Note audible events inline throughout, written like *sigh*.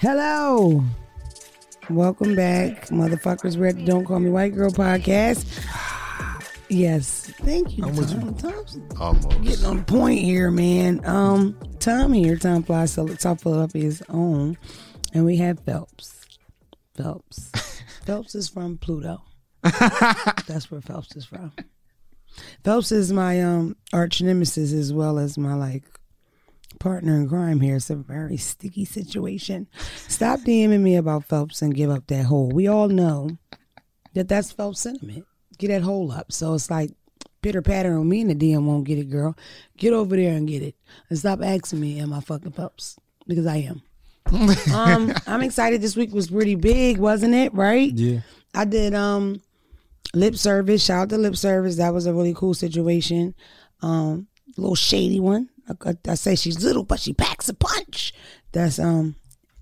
Hello. Welcome back, motherfuckers. We're at the Don't Call Me White Girl podcast. *sighs* Yes, thank you, Tom. Tom's Almost. getting on point here, man. Um, Tom here, Tom Flies, so Top Philadelphia's own, and we have Phelps. Phelps. *laughs* Phelps is from Pluto. *laughs* That's where Phelps is from. Phelps is my um arch nemesis as well as my like partner in crime here. It's a very sticky situation. Stop DMing me about Phelps and give up that hole. We all know that that's Phelps sentiment. Get that hole up. So it's like pitter patter on me and the DM won't get it, girl. Get over there and get it. And stop asking me, am I fucking Phelps? Because I am. um, I'm excited. This week was pretty big, wasn't it? Right? Yeah. I did um lip service. Shout out to lip service. That was a really cool situation. Um, a little shady one. I, I, say she's little, but she packs a punch. That's um,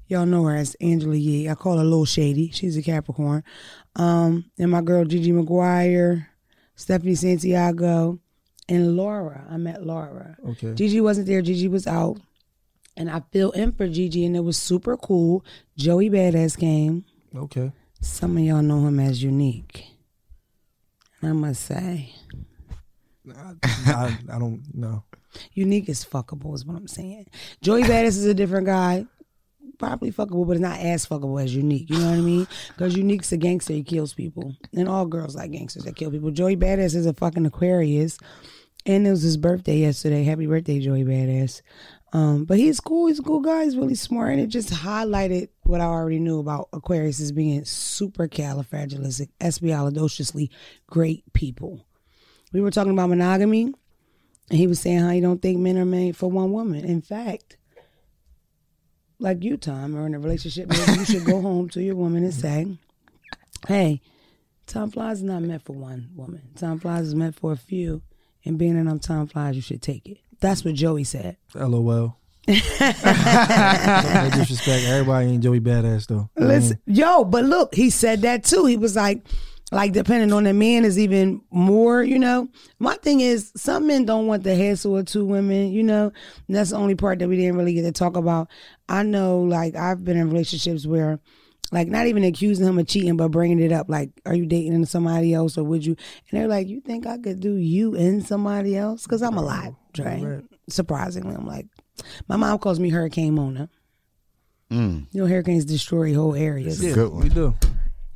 y'all know her as Angela Yee. I call her Little Shady. She's a Capricorn. Um, and my girl Gigi Maguire, Stephanie Santiago, and Laura. I met Laura. Okay. Gigi wasn't there. Gigi was out. And I filled in for Gigi, and it was super cool. Joey Badass came. Okay. Some of y'all know him as Unique. I must say, I, I, I don't know. Unique is fuckable, is what I'm saying. Joey Badass is a different guy. Probably fuckable, but not as fuckable as Unique. You know what I mean? Because Unique's a gangster, he kills people. And all girls like gangsters that kill people. Joey Badass is a fucking Aquarius. And it was his birthday yesterday. Happy birthday, Joey Badass. Um, but he's cool. He's a cool guy. He's really smart. And it just highlighted what I already knew about Aquarius as being super califragilistic, espialidociously great people. We were talking about monogamy, he was saying how he don't think men are made for one woman. In fact, like you, Tom, are in a relationship, maybe you should go *laughs* home to your woman and say, "Hey, Tom Flies is not meant for one woman. Tom Flies is meant for a few, and being that I'm Tom Flies, you should take it." That's what Joey said. LOL. *laughs* no disrespect. Everybody ain't Joey Badass though. Listen, yo, but look, he said that too. He was like, like depending on the man is even more, you know. My thing is, some men don't want the hassle of two women, you know. And that's the only part that we didn't really get to talk about. I know, like, I've been in relationships where, like, not even accusing him of cheating, but bringing it up, like, are you dating somebody else or would you? And they're like, you think I could do you and somebody else? Because I'm a lot, Dre. Right. Surprisingly, I'm like, my mom calls me Hurricane Mona. Mm, You know, hurricanes destroy whole areas. Yeah, good one. we do.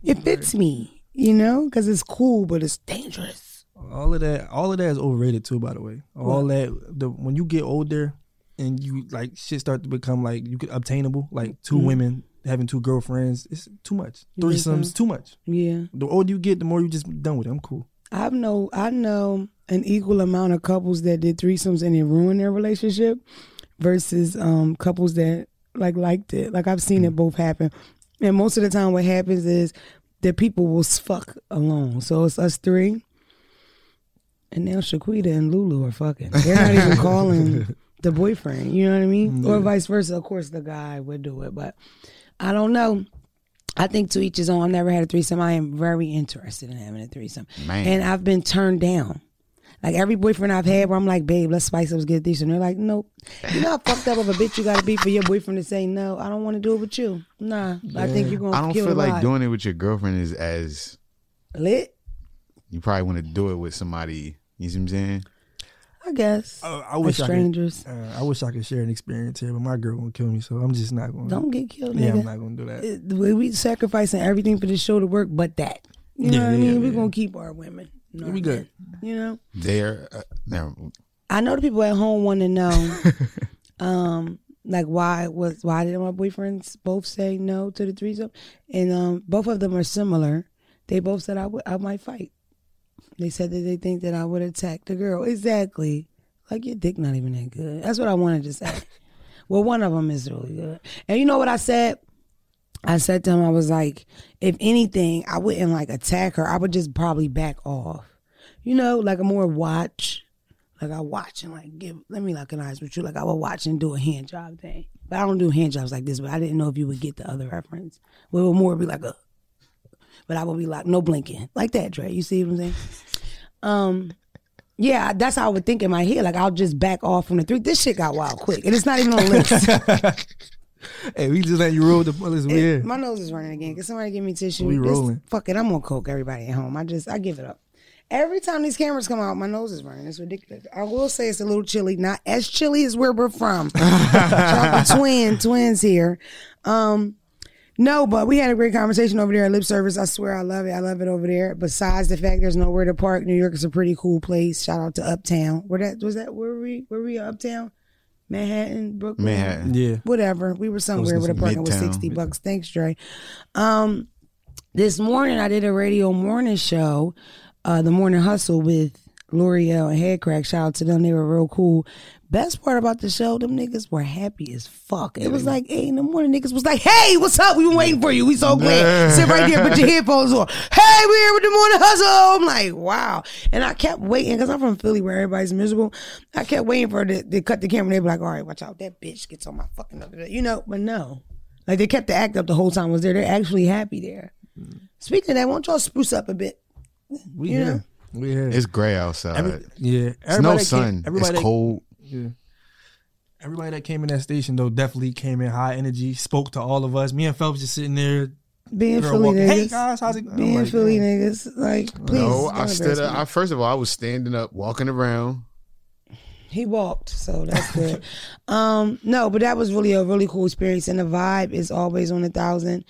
It fits me, you know, because it's cool, but it's dangerous. All of that, all of that is overrated too. By the way, all that the when you get older and you like shit start to become like you could obtainable, like 2 women having two girlfriends, it's too much. You think so? Threesomes, too much. Yeah, The older you get, the more you just done with it. I'm cool. I know. I know an equal amount of couples that did threesomes and it ruined their relationship, versus um couples that like liked it. Like I've seen it both happen, and most of the time, what happens is that people will fuck alone. So it's us three, and now Shaquita and Lulu are fucking. They're not even *laughs* calling the boyfriend. You know what I mean? Or vice versa. Of course, the guy would do it, but I don't know. I think to each his own. I've never had a threesome. I am very interested in having a threesome, Man. and I've been turned down. Like every boyfriend I've had, where I'm like, babe, let's spice up, get a And They're like, nope. You know how *laughs* fucked up of a bitch you got to be for your boyfriend to say no. I don't want to do it with you. Nah, I think you're gonna I don't kill feel like vibe. doing it with your girlfriend is as lit. you probably want to do it with somebody. You see what I'm saying? I guess. Uh, I Like wish I could. strangers. Uh, I wish I could share an experience here, but my girl gonna kill me, so I'm just not gonna. Don't get killed, Yeah, nigga. I'm not gonna do that. It- we we sacrificing everything for this show to work, but that. You know Yeah, what I yeah, mean? We're yeah. gonna keep our women. We good. You know. There, uh, never. I know the people at home want to know, *laughs* um, like why was why did my boyfriends both say no to the threesome, and um, both of them are similar. They both said I would I might fight. They said that they think that I would attack the girl. Exactly, like your dick not even that good. That's what I wanted to say. *laughs* well, one of them is really good, and you know what I said. I said to him, I was like, if anything, I wouldn't like attack her. I would just probably back off. You know, like a more watch. Like I watch and like give let me lock eyes with you. Like I would watch and do a hand job thing. But I don't do hand jobs like this, but I didn't know if you would get the other reference. It would more be like a but I would be like, no blinking. Like that, Dre. You see what I'm saying? Um yeah, that's how I would think in my head. Like I'll just back off from the three. This shit got wild quick. And it's not even on list. *laughs* *laughs* hey, we just let you roll the bullets. We my nose is running again. Can somebody give me tissue? We This- rolling. fuck it. I'm on coke. Everybody at home. I just I give it up. Every time these cameras come out, my nose is running. It's ridiculous. I will say it's a little chilly. Not as chilly as where we're from. *laughs* Twin twins here. Um, no, but we had a great conversation over there at lip service. I swear I love it. I love it over there. Besides the fact there's nowhere to park, New York is a pretty cool place. Shout out to Uptown. Where that was that? Where were we? Where were we? Uptown, Manhattan, Brooklyn, Manhattan. Yeah. whatever. We were somewhere Close where the to parking was Midtown. sixty bucks. Thanks, Dre. Um, this morning I did a radio morning show, uh, the morning hustle with Lore'l and Headkrack. Shout out to them; they were real cool. Best part about the show, them niggas were happy as fuck. It was like eight in the morning. Niggas was like, "Hey, what's up? We been waiting for you. We so glad. Sit right there, put your *laughs* headphones on. Hey, we here with the morning hustle." I'm like, "Wow!" And I kept waiting because I'm from Philly, where everybody's miserable. I kept waiting for the to cut the camera. They be like, "All right, watch out, that bitch gets on my fucking," nerves." you know. But no, like they kept the act up the whole time. I was there? They're actually happy there. Mm. Speaking of that, won't y'all spruce up a bit? We You here. know? We here. It's gray outside. Every- yeah. it's no sun. everybody It's cold. Yeah. Everybody that came in that station though definitely came in high energy, spoke to all of us. Me and Phelps just sitting there. Being girl Philly walking, niggas. Hey guys, how's it going? Being like, Philly "Damn." niggas. Like, please. no, I stood up. I, first of all, I was standing up, walking around. He walked, so that's good. *laughs* um, no, but that was really a really cool experience, and the vibe is always on a thousand.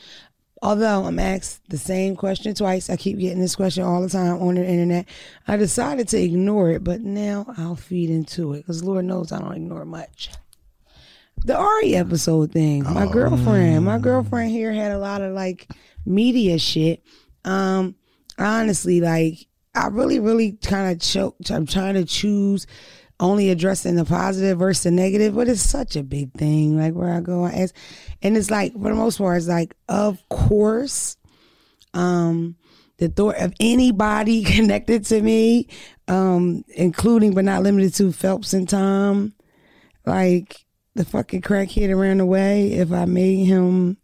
Although I'm asked the same question twice, I keep getting this question all the time on the internet. I decided to ignore it, but now I'll feed into it because Lord knows I don't ignore much. The Ari episode thing, my girlfriend, my girlfriend here had a lot of like media shit. Um, honestly, like I really, really kind of choke. I'm trying to choose only addressing the positive versus the negative, but it's such a big thing. Like where I go, I ask, and it's like for the most part, it's like, of course, um, the thought of anybody *laughs* connected to me, um, including but not limited to Phelps and Tom, like the fucking crackhead around the way. If I made him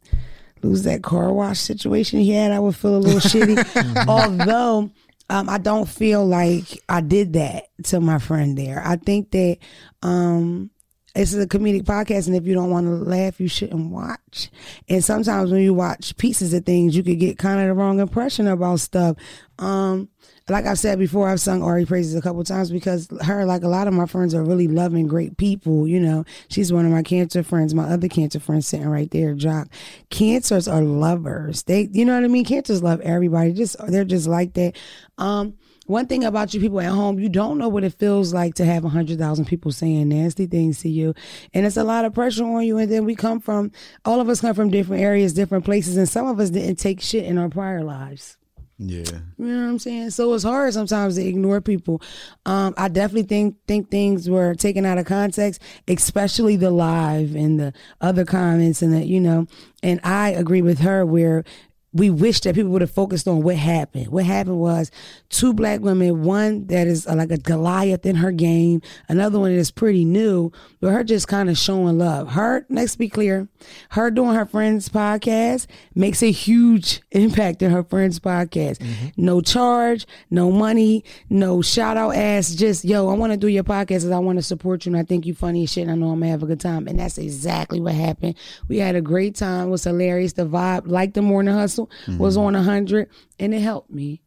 lose that car wash situation he had, I would feel a little shitty. *laughs* Although um, I don't feel like I did that to my friend there. I think that um, it's a comedic podcast, and if you don't want to laugh, you shouldn't watch. And sometimes when you watch pieces of things, you could get kind of the wrong impression about stuff. Um, like I've said before, I've sung Ari praises a couple times because her, like a lot of my friends, are really loving, great people. You know, she's one of my cancer friends. My other cancer friend sitting right there, Jock. Cancers are lovers. They, you know what I mean. Cancers love everybody. Just they're just like that. Um, one thing about you people at home, you don't know what it feels like to have a hundred thousand people saying nasty things to you, and it's a lot of pressure on you. And then we come from, all of us come from different areas, different places, and some of us didn't take shit in our prior lives. Yeah. You know what I'm saying? So it's hard sometimes to ignore people. Um, I definitely think think things were taken out of context, especially the live and the other comments and that, you know. And I agree with her where we wish that people would have focused on what happened. What happened was two black women, one that is uh, like a Goliath in her game, another one that is pretty new, but her just kind of showing love. Her, let's be clear, her doing her friend's podcast makes a huge *laughs* impact in her friend's podcast. Mm-hmm. No charge, no money, no shout out ass, just yo, I want to do your podcast and I want to support you and I think you funny as shit and I know I'm gonna have a good time. And that's exactly what happened. We had a great time, it was hilarious. The vibe, like the morning hustle, was mm-hmm. on a hundred and it helped me.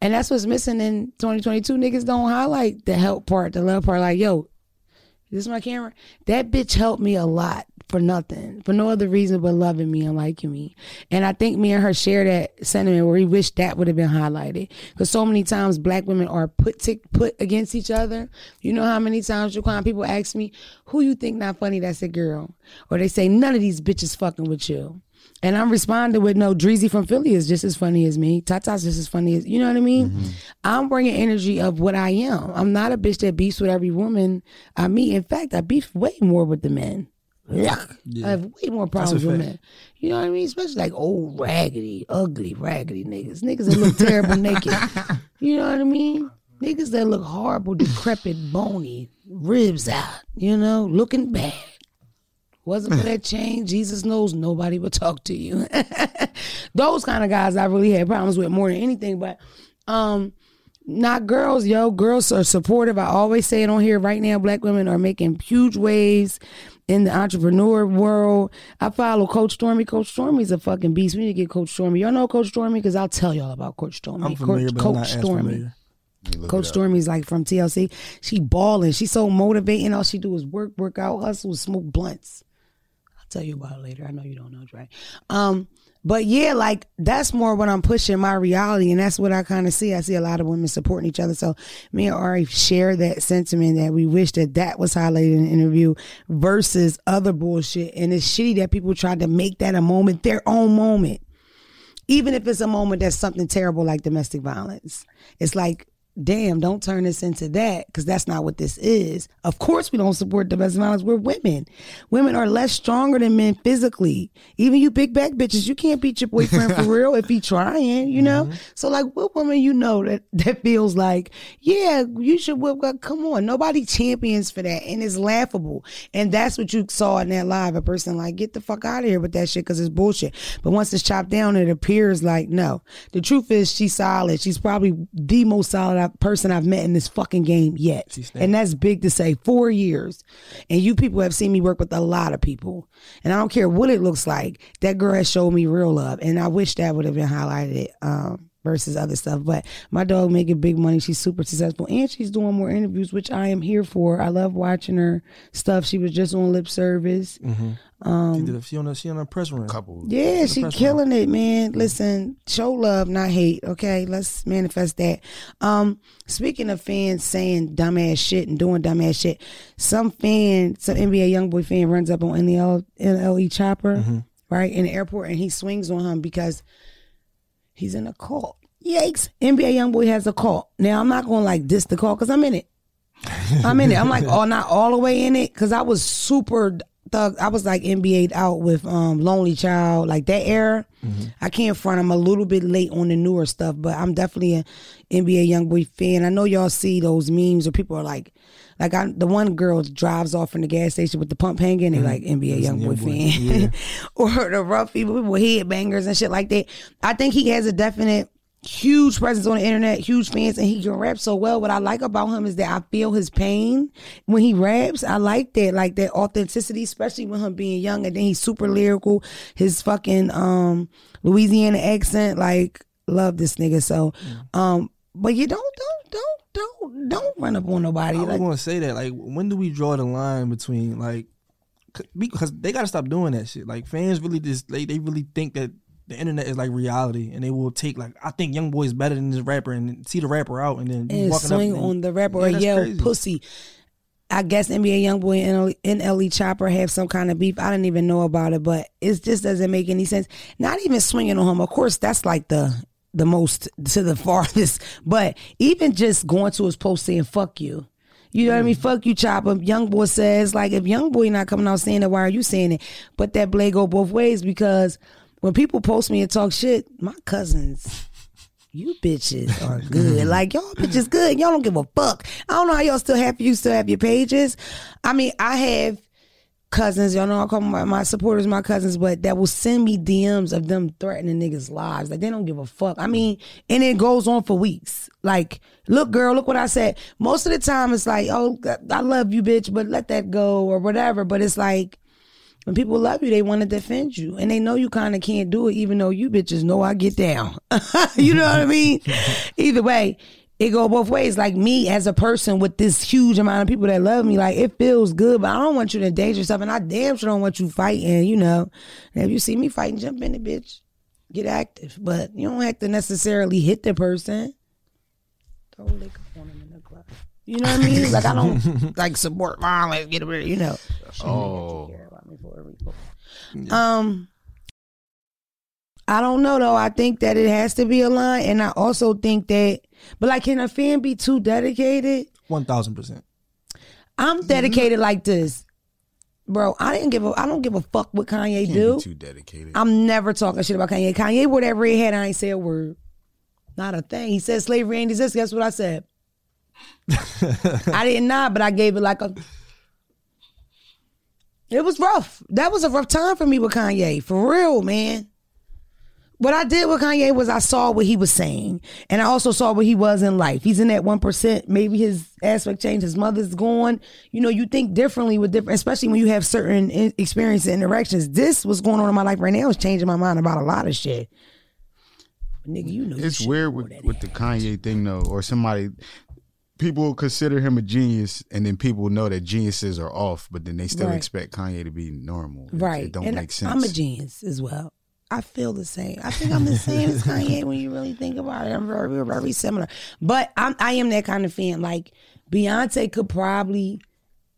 And that's what's missing in 2022. Niggas don't highlight the help part, the love part. Like, yo, this is my camera. That bitch helped me a lot for nothing, for no other reason but loving me and liking me. And I think me and her share that sentiment where we wish that would have been highlighted. Because so many times black women are put tick put against each other. You know how many times Jaquan people ask me, "Who you think not funny? That's a girl," or they say, "None of these bitches fucking with you." And I'm responding with no Dreezy from Philly is just as funny as me. Tata's just as funny as you know what I mean. I'm bringing energy of what I am. I'm not a bitch that beefs with every woman I meet. In fact, I beef way more with the men. Yeah. I have way more problems with men. You know what I mean? Especially like old raggedy, ugly, raggedy niggas. Niggas that look terrible naked. *laughs* You know what I mean? Niggas that look horrible, decrepit, bony, ribs out. You know, looking bad. Wasn't for that chain, Jesus knows nobody would talk to you. *laughs* Those kind of guys I really had problems with more than anything. But um, not girls, yo. Girls are supportive. I always say it on here right now. Black women are making huge waves in the entrepreneur world. I follow Coach Stormy. Coach Stormy's a fucking beast. We need to get Coach Stormy. Y'all know Coach Stormy because I'll tell y'all about Coach Stormy. I'm familiar, Coach, but I'm not Coach as Stormy. familiar. Let me look Coach. Stormy's like from TLC. She balling. She's so motivating. All she do is work, work out, hustle, smoke blunts. Tell you about it later. I know you don't know, Dre. Um, but yeah, like that's more what I'm pushing my reality, and that's what I kind of see. I see a lot of women supporting each other. So me and Ari share that sentiment that we wish that that was highlighted in the interview versus other bullshit. And it's shitty that people tried to make that a moment, their own moment even if it's a moment that's something terrible like domestic violence. It's like, damn, don't turn this into that because that's not what this is. Of course, we don't support domestic violence. We're women. Women are less stronger than men physically. Even you big back bitches, you can't beat your boyfriend for *laughs* real if he trying, you know? Mm-hmm. So, like, what woman you know that, *laughs* that feels like, yeah, you should whip up? Come on. Nobody champions for that. And it's laughable. And that's what you saw in that live. A person like, get the fuck out of here with that shit because it's bullshit. But once it's chopped down, it appears like, no. The truth is, she's solid. She's probably the most solid person I've met in this fucking game yet. And that's big to say. Four years. And you people have seen me work with a lot of people. And I don't care what it looks like. That girl has showed me real love. And I wish that would have been highlighted. Um, versus other stuff. But my dog making big money. She's super successful and she's doing more interviews, which I am here for. I love watching her stuff. She was just on lip service. Mm-hmm. she, um, did a, she on a, she on a press run. couple. Yeah, she press killing it, man. Listen, show love, not hate. Okay, let's manifest that. Um, speaking of fans saying dumbass shit and doing dumbass shit, some fan, some NBA YoungBoy fan runs up on NL, NLE Choppa, mm-hmm. right in the airport, and he swings on him because he's in a cult. Yikes! NBA YoungBoy has a cult. Now I'm not going to like diss the cult because I'm in it. I'm in it. I'm like, oh, not all the way in it because I was super thug. I was like NBA'd out with um Lonely Child, like that era. I can't front. I'm a little bit late on the newer stuff, but I'm definitely an NBA YoungBoy fan. I know y'all see those memes where people are like, like I, the one girl drives off from the gas station with the pump hanging. They like NBA Listen, YoungBoy Youngboy, fan, *laughs* or the rough people, people with headbangers and shit like that. I think he has a definite huge presence on the internet, huge fans, and he can rap so well. What I like about him is that I feel his pain when he raps. I like that, like that authenticity, especially with him being young, and then he's super lyrical. His fucking um Louisiana accent, like love this nigga. So, um, but you don't, don't, don't, don't, don't run up on nobody. I was Like, to say that. Like, when do we draw the line between like, because they got to stop doing that shit. Like, fans really just they they really think that the internet is like reality, and they will take like, I think Young Boy is better than this rapper, and see the rapper out, and then and swing and- on the rapper Yeah, or yell crazy. pussy. I guess NBA YoungBoy and NLE Choppa have some kind of beef. I didn't even know about it, but it just doesn't make any sense. Not even swinging on him. Of course, that's like the the most to the *laughs* farthest. But even just going to his post saying "fuck you," you know what I mean? Fuck you, Choppa. Young boy says like, if Young Boy not coming out saying it, why are you saying it? But that blade go both ways because when people post me and talk shit, my cousins you bitches are good. *laughs* like y'all bitches good. Y'all don't give a fuck. I don't know how y'all still have you still have your pages. I mean, I have cousins. Y'all know I call my, my supporters my cousins, but that will send me DMs of them threatening niggas' lives. Like they don't give a fuck. I mean, and it goes on for weeks. Like, look, girl, look what I said. Most of the time, it's like, oh, I love you, bitch, but let that go or whatever. But it's like. When people love you, they want to defend you, and they know you kind of can't do it, even though you bitches know I get down. *laughs* you know what I mean? *laughs* Either way, it go both ways. Like me as a person with this huge amount of people that love me, like it feels good, but I don't want you to endanger yourself, and I damn sure don't want you fighting. You know, and if you see me fighting, jump in it, bitch. Get active, but you don't have to necessarily hit the person. Throw liquor on them in the club. You know what I mean? *laughs* like I don't like support violence. Get rid, you know. Oh, care about me for a repo. Um, I don't know though. I think that it has to be a line, and I also think that. But like, can a fan be too dedicated? one thousand percent. I'm dedicated like this, bro. I didn't give a. I don't give a fuck what Kanye do. too dedicated. I'm never talking shit about Kanye. Kanye, whatever he had, I ain't say a word. Not a thing. He said slavery ain't exist. Guess what I said? *laughs* I didn't nod, but I gave it like a. It was rough. That was a rough time for me with Kanye. For real, man. What I did with Kanye was I saw what he was saying, and I also saw what he was in life. He's in that one percent. Maybe his aspect changed. His mother's gone. You know, you think differently with different, especially when you have certain in- experiences and interactions. This what's going on in my life right now is changing my mind about a lot of shit. Nigga, you know, It's should weird with, with the Kanye thing though, or somebody people consider him a genius, and then people know that geniuses are off, but then they still Right. expect Kanye to be normal. It- right? It, don't and make sense. I'm a genius as well. I feel the same. I think I'm the same as Kanye when you really think about it. I'm very, very similar. But I'm, I am that kind of fan. Like Beyonce could probably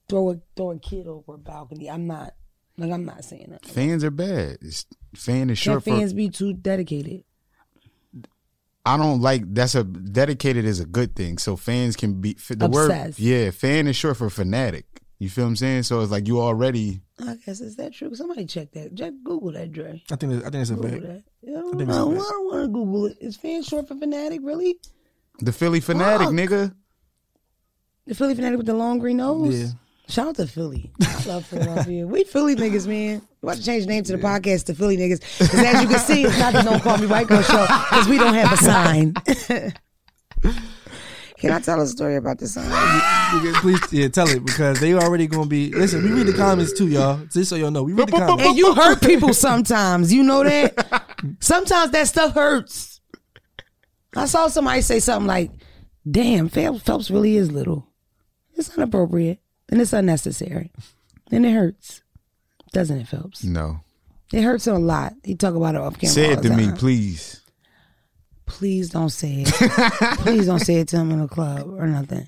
throw a throw a kid over a balcony. I'm not. Like I'm not saying that. Fans are bad. It's, fan is Can short for. fans be too dedicated? I don't like that's a dedicated is a good thing. So fans can be the Obsessed. word. Yeah, fan is short for fanatic. You feel what I'm saying? So it's like you already. I guess is that true? Somebody check that. Just Google that, Dre. I think I think it's a Google fact. that. I don't, think know. I it's a don't want to Google it. Is fan short for fanatic? Really? The Philly fanatic, Fuck. nigga. The Philly fanatic with the long green nose. Yeah. Shout out to Philly. I love Philadelphia. we Philly niggas, man. We about to change the name to the podcast to Philly niggas. Because as you can see, it's not the Don't Call Me White Girl show because we don't have a sign. *laughs* Can I tell a story about this sign? Nigga, Please, yeah, tell it because they already gonna be. Listen, we read the comments too, y'all. Just so y'all know, we read the comments. And you hurt people sometimes. You know that? Sometimes that stuff hurts. I saw somebody say something like, damn, Phil- Phelps really is little. It's inappropriate and it's unnecessary. And it hurts. Doesn't it, Phelps? No, It hurts him a lot. He talk about it off camera. say it to me, please. Please don't say it. Please don't say it to him in a club or nothing.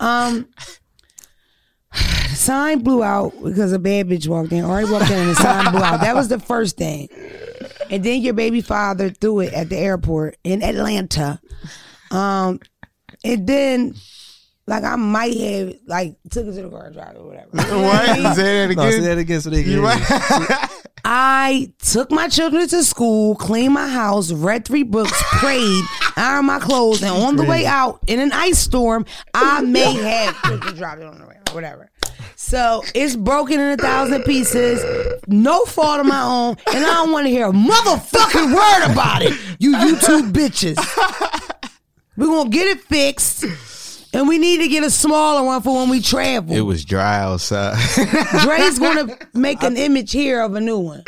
Um, the sign blew out because a bad bitch walked in. Already walked in and the sign blew out. That was the first thing. And then your baby father threw it at the airport in Atlanta. Um, and then like I might have like took it to the car and drive it or whatever. *laughs* What? Say that No, say that again so they You can. right? *laughs* I took my children to school, cleaned my house, read three books, prayed, ironed my clothes, and on the way out in an ice storm, I *laughs* may have just dropped it on the ground, whatever. So it's broken in a thousand pieces, no fault of my own, and I don't want to hear a motherfucking word about it, you YouTube bitches. We're gonna get it fixed, and we need to get a smaller one for when we travel. It was dry outside. *laughs* Dre's gonna make an image here of a new one.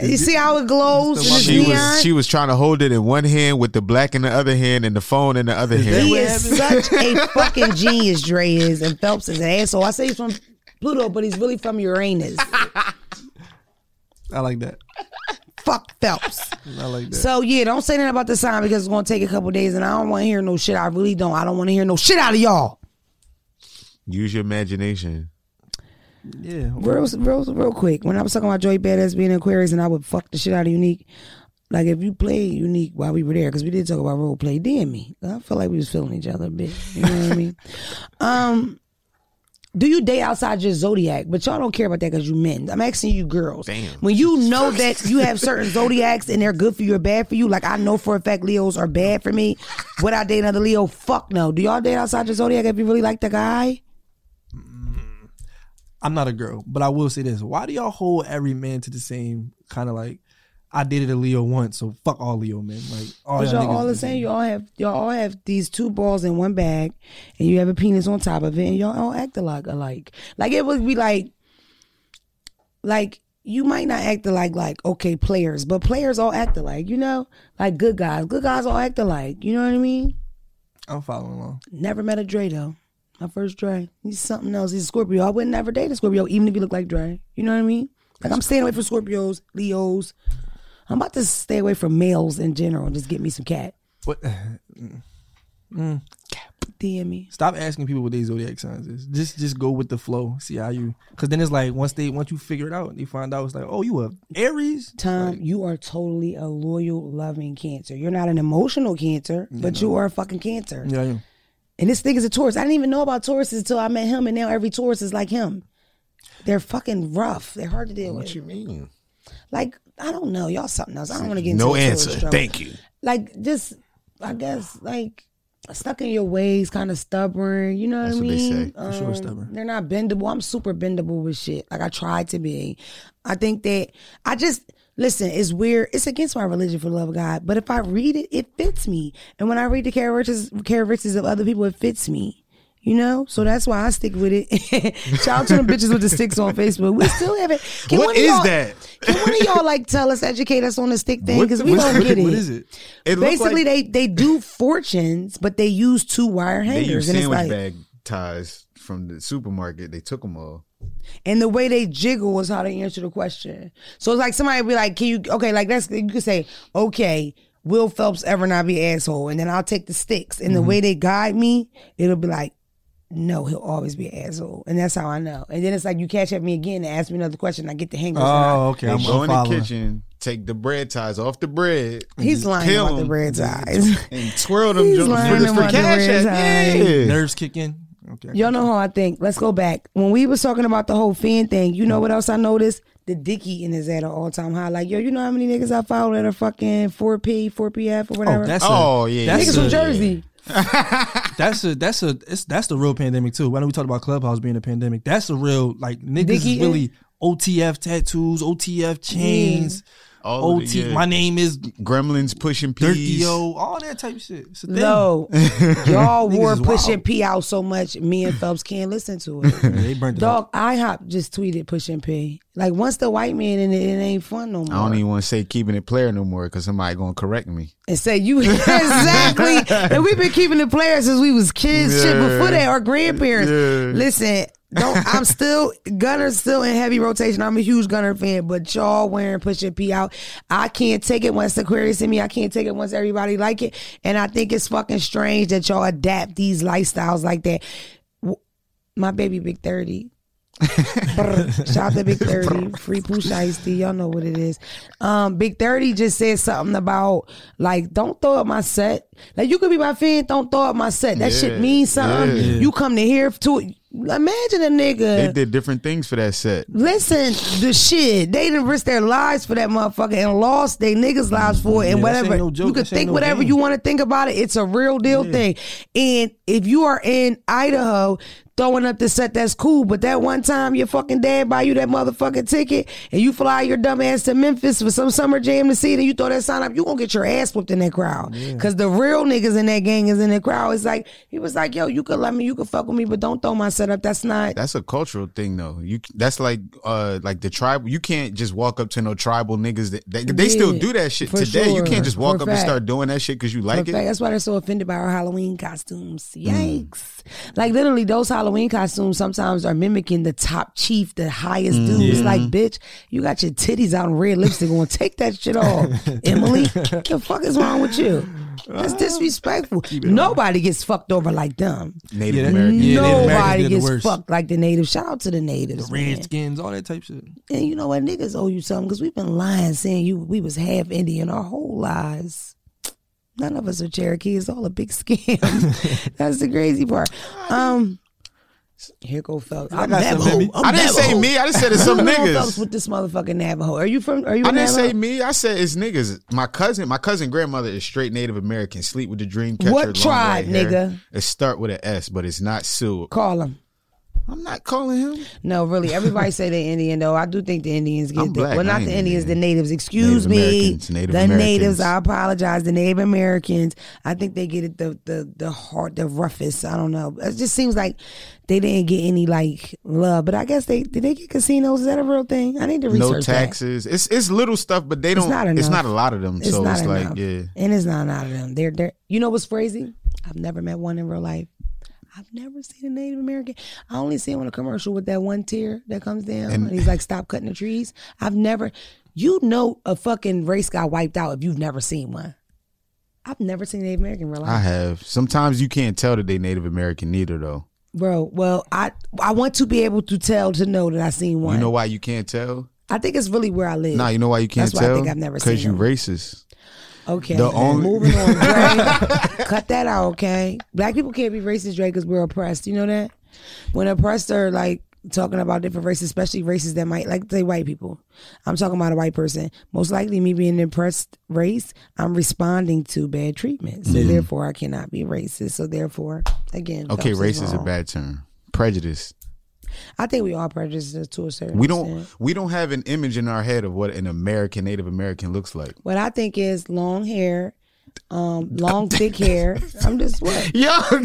you see how it glows? and she neon? was she was trying to hold it in one hand with the black in the other hand and the phone in the other hand. he is such a fucking genius, Dre is, and Phelps is an asshole. I say he's from Pluto, but he's really from Uranus. I like that. Fuck Phelps. *laughs* I like that. So yeah, don't say nothing about the sign because it's gonna take a couple days, and I don't want to hear no shit. I really don't. I don't want to hear no shit out of y'all. Use your imagination. yeah. Real, real, real quick. When I was talking about Joey Badass being in Aquarius, and I would fuck the shit out of Unique. Like if you played Unique while we were there, because we did talk about role play, DM me. I felt like we was feeling each other a bit. You know what I mean? *laughs* Um, do you date outside your zodiac? But y'all don't care about that because you men. I'm asking you girls. Damn. When you know that you have certain zodiacs and they're good for you or bad for you, like I know for a fact Leos are bad for me. Would I date another Leo? Fuck no. Do y'all date outside your zodiac if you really like the guy? Mm, I'm not a girl, but I will say this: Why do y'all hold every man to the same kind of like? I did it a Leo once, so fuck all Leo men. Like all But y'all, y'all all the same. Y'all have y'all all have these two balls in one bag, and you have a penis on top of it, and y'all all act alike. Alike, like it would be like, like you might not act alike, like okay, players, but players all act alike. You know, like good guys, good guys all act alike. You know what I mean? I'm following along. Never met a Dre though. My first Dre, he's something else. He's a Scorpio. I would never date a Scorpio, even if he looked like Dre. You know what I mean? Like I'm staying away from Scorpios, Leos. I'm about to stay away from males in general. and Just get me some cat. What? *sighs* Mm. DM me. Stop asking people what their zodiac signs is. Just just go with the flow. See how you. Because then it's like once they once you figure it out, they find out it's like, oh, you a Aries. Tom, you are totally a loyal, loving cancer. You're not an emotional cancer, but you are a fucking cancer. Yeah, yeah. And this thing is a Taurus. I didn't even know about Tauruses until I met him, and now every Taurus is like him. They're fucking rough. They're hard to deal with. What you mean? Like I don't know, y'all something else. I don't want to get into No answer. Thank you. Like just, I guess, like stuck in your ways, kind of stubborn. You know what That's I what they mean? say. For sure Um, stubborn. They're not bendable. I'm super bendable with shit. Like I tried to be. I think that I just Listen, it's weird. It's against my religion for the love of God. But if I read it, it fits me. And when I read the characteristics, characteristics of other people, it fits me. You know, so that's why I stick with it. *laughs* Shout out to them bitches with the sticks on Facebook. We still have it. Can What is that? Can one of y'all like tell us, educate us on the stick thing? Because we don't get it. what is it? It Basically, like they they do fortunes, but they use two wire they hangers, use and it's sandwich like, bag ties from the supermarket. They took them all. and the way they jiggle is how they answer the question. So it's like somebody be like, "Can you?" Okay, like that's you could say, "Okay, will Phelps ever not be an asshole?" And then I'll take the sticks, and the mm-hmm. way they guide me, it'll be like. No, he'll always be an asshole, and that's how I know. And then it's like you catch at me again and ask me another question. I get the hangers. and oh, I- Oh, okay. I'm, go in the kitchen, take the bread ties off the bread. He's just lying peel about the 'em bread ties. and twirl them He's jumps lying for, the- for about the cash. bread at- ties. Yeah. Nerves kicking. Okay. Y'all know how I think. Let's go back. When we was talking about the whole fan thing, you know what else I noticed? The dick eating is at an all time high. Like, yo, you know how many niggas I follow that are fucking 4P, 4PF, or oh, whatever? Oh, that's a, Oh, yeah, That's niggas a, from Jersey. That's a that's a it's, that's the real pandemic too. Why don't we talk about Clubhouse being a pandemic? That's a real like niggas is really OTF tattoos, OTF chains, All of the- OT. yeah. My name is Gremlins pushing peas. Dirtio, all that type of shit. It's a thing. No, *laughs* y'all wore pushing wild. P out so much, me and Phelps can't listen to it. *laughs* Yeah, they burnt it up. IHOP just tweeted pushing P. Like, once the white man in it, it ain't fun no more. I don't even want to say keeping it player no more because somebody gonna correct me. and say you *laughs* exactly. and we've been keeping the players since we was kids. Shit Yeah. before that, our grandparents. Yeah. Listen, don't. *laughs* I'm still Gunna's still in heavy rotation. I'm a huge Gunner fan, but y'all wearing pushing P out. I can't take it once Aquarius in me. I can't take it once everybody like it. And I think it's fucking strange that y'all adapt these lifestyles like that. My baby, big thirty. *laughs* Shout out to Big 30. Free Pooh Shiesty. Y'all know what it is. Um, Big 30 just said something about like, don't throw up my set. Like you could be my fan, don't throw up my set. That Yeah, shit means something. yeah. You come to here to it. Imagine a nigga. They did different things for that set. Listen, the shit. They didn't risk their lives for that motherfucker and lost their niggas' lives for it and Yeah, whatever. no joke. You can think no whatever game. you want to think about it. It's a real deal thing. And if you are in Idaho throwing up the set, that's cool. But that one time your fucking dad buy you that motherfucking ticket and you fly your dumb ass to Memphis for some summer jam to see it and you throw that sign up, you gonna get your ass whipped in that crowd. Cause the real niggas in that gang is in the crowd. It's like he was like, yo, you could let me, you could fuck with me, but don't throw my set up. That's not That's a cultural thing, though. You that's like uh like the tribal. You can't just walk up to no tribal niggas. That, they, they still do that shit for today. You can't just walk a up and start doing that shit because you like fact, it. that's why they're so offended by our Halloween costumes. Mm. Yikes. Like literally those Halloween costumes sometimes are mimicking the top chief, the highest dude. It's like, bitch, you got your titties out in red lipstick on. Take that shit off. *laughs* Emily, what the fuck is wrong with you? That's *laughs* disrespectful. Nobody gets fucked over like them. Native Yeah, that- American. yeah, Native Americans, Nobody gets worst. fucked like the natives. Shout out to the natives. The. Redskins, all that type shit. And you know what? Niggas owe you something because we've been lying saying you we was half Indian our whole lives. None of us are Cherokee. It's all a big scam. *laughs* That's the crazy part. Um, here go Phelps. I'm got some, Navajo. baby. I'm I didn't say me. I just said it's some *laughs* niggas. with this motherfucking Navajo. Are you from? Are you? I didn't say me. I said it's niggas. My cousin, my cousin grandmother is straight Native American. Sleep with the dream catcher. What tribe, hair. nigga? It start with an S, but it's not Sioux. Call him. I'm not calling him. No, really. Everybody say they Indian though. I do think the Indians get the, well, not the Indians, the natives. Excuse Native me, Americans, Native the Americans. natives. I apologize. The Native Americans. I think they get it the the the hard, the roughest. I don't know. It just seems like they didn't get any like love. But I guess they did. They get casinos. Is that a real thing? I need to research No that. taxes. It's it's little stuff, but they don't. not It's not a lot of them. It's so not it's enough. like yeah. And it's not a lot of them. They're they're. You know what's crazy? I've never met one in real life. I've never seen a Native American. I only see him on a commercial with that one tear that comes down, and, he's like, "Stop cutting the trees." I've never. You know, a fucking race got wiped out if you've never seen one. I've never seen Native American real life, I have. Sometimes you can't tell that they Native American neither though. bro. Well, I I want to be able to tell to know that I seen one. You know why you can't tell? I think it's really where I live. Nah, you know why you can't That's why I tell? think I've never Because seen you them. racist. Okay. The only- Moving on, Dre. *laughs* Cut that out, okay? Black people can't be racist, Dre, because we're oppressed. You know that? When oppressed are like talking about different races, especially races that might like say white people. I'm talking about a white person. Most likely me being an oppressed race, I'm responding to bad treatment. So mm-hmm. therefore I cannot be racist. So therefore, again. Okay, race is a bad term. Prejudice. I think we all prejudiced to a certain. We don't extent. we don't have an image in our head of what an American Native American looks like. What I think is long hair, um, long thick hair. *laughs* I'm just what? *laughs* Yo, wrong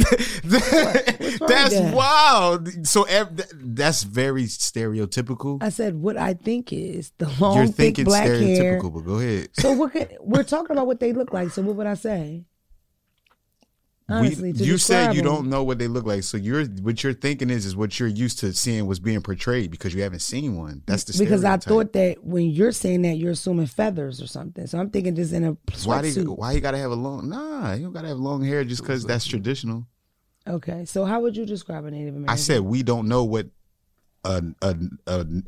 that's with that? wild. So ev- that's very stereotypical. I said what I think is the long You're thick thinking black stereotypical, hair. but go ahead. So what *laughs* could, we're talking about what they look like. So what would I say? Honestly, We- you said you them. don't know what they look like, so you're what you're thinking is is what you're used to seeing was being portrayed because you haven't seen one. That's the because I thought that when you're saying that you're assuming feathers or something. So I'm thinking just in a why do you, why you gotta have a long nah you don't gotta have long hair just because that's traditional. Okay, so how would you describe a Native American? I said we don't know what an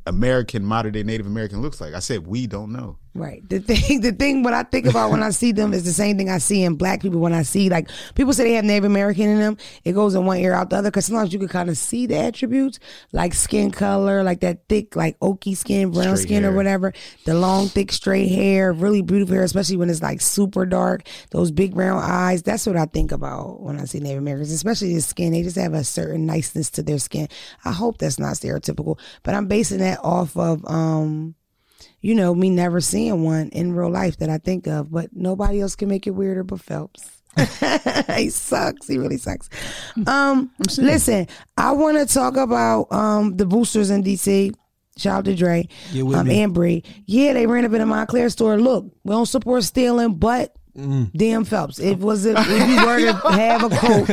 American modern day Native American looks like. I said we don't know. Right. The thing, *laughs* the thing, what I think about when I see them is the same thing I see in black people when I see like people say they have Native American in them. It goes in one ear out the other because sometimes you can kind of see the attributes like skin color, like that thick, like oaky skin, brown Straight skin or whatever. The long, thick, straight hair, really beautiful hair, especially when it's like super dark. Those big brown eyes. That's what I think about when I see Native Americans, especially the skin. They just have a certain niceness to their skin. I hope that's not stereotypical, but I'm basing that off of um you know, me never seeing one in real life that I think of, but nobody else can make it weirder but Phelps. *laughs* he sucks. He really sucks. Um, *laughs* listen, I want to talk about um the boosters in DC. Shout out to Dre Get with um, me. and Bree. Yeah, they ran up in a Moncler store. Look, we don't support stealing, but Mm. damn Phelps. If was it, if you were to *laughs* have a coat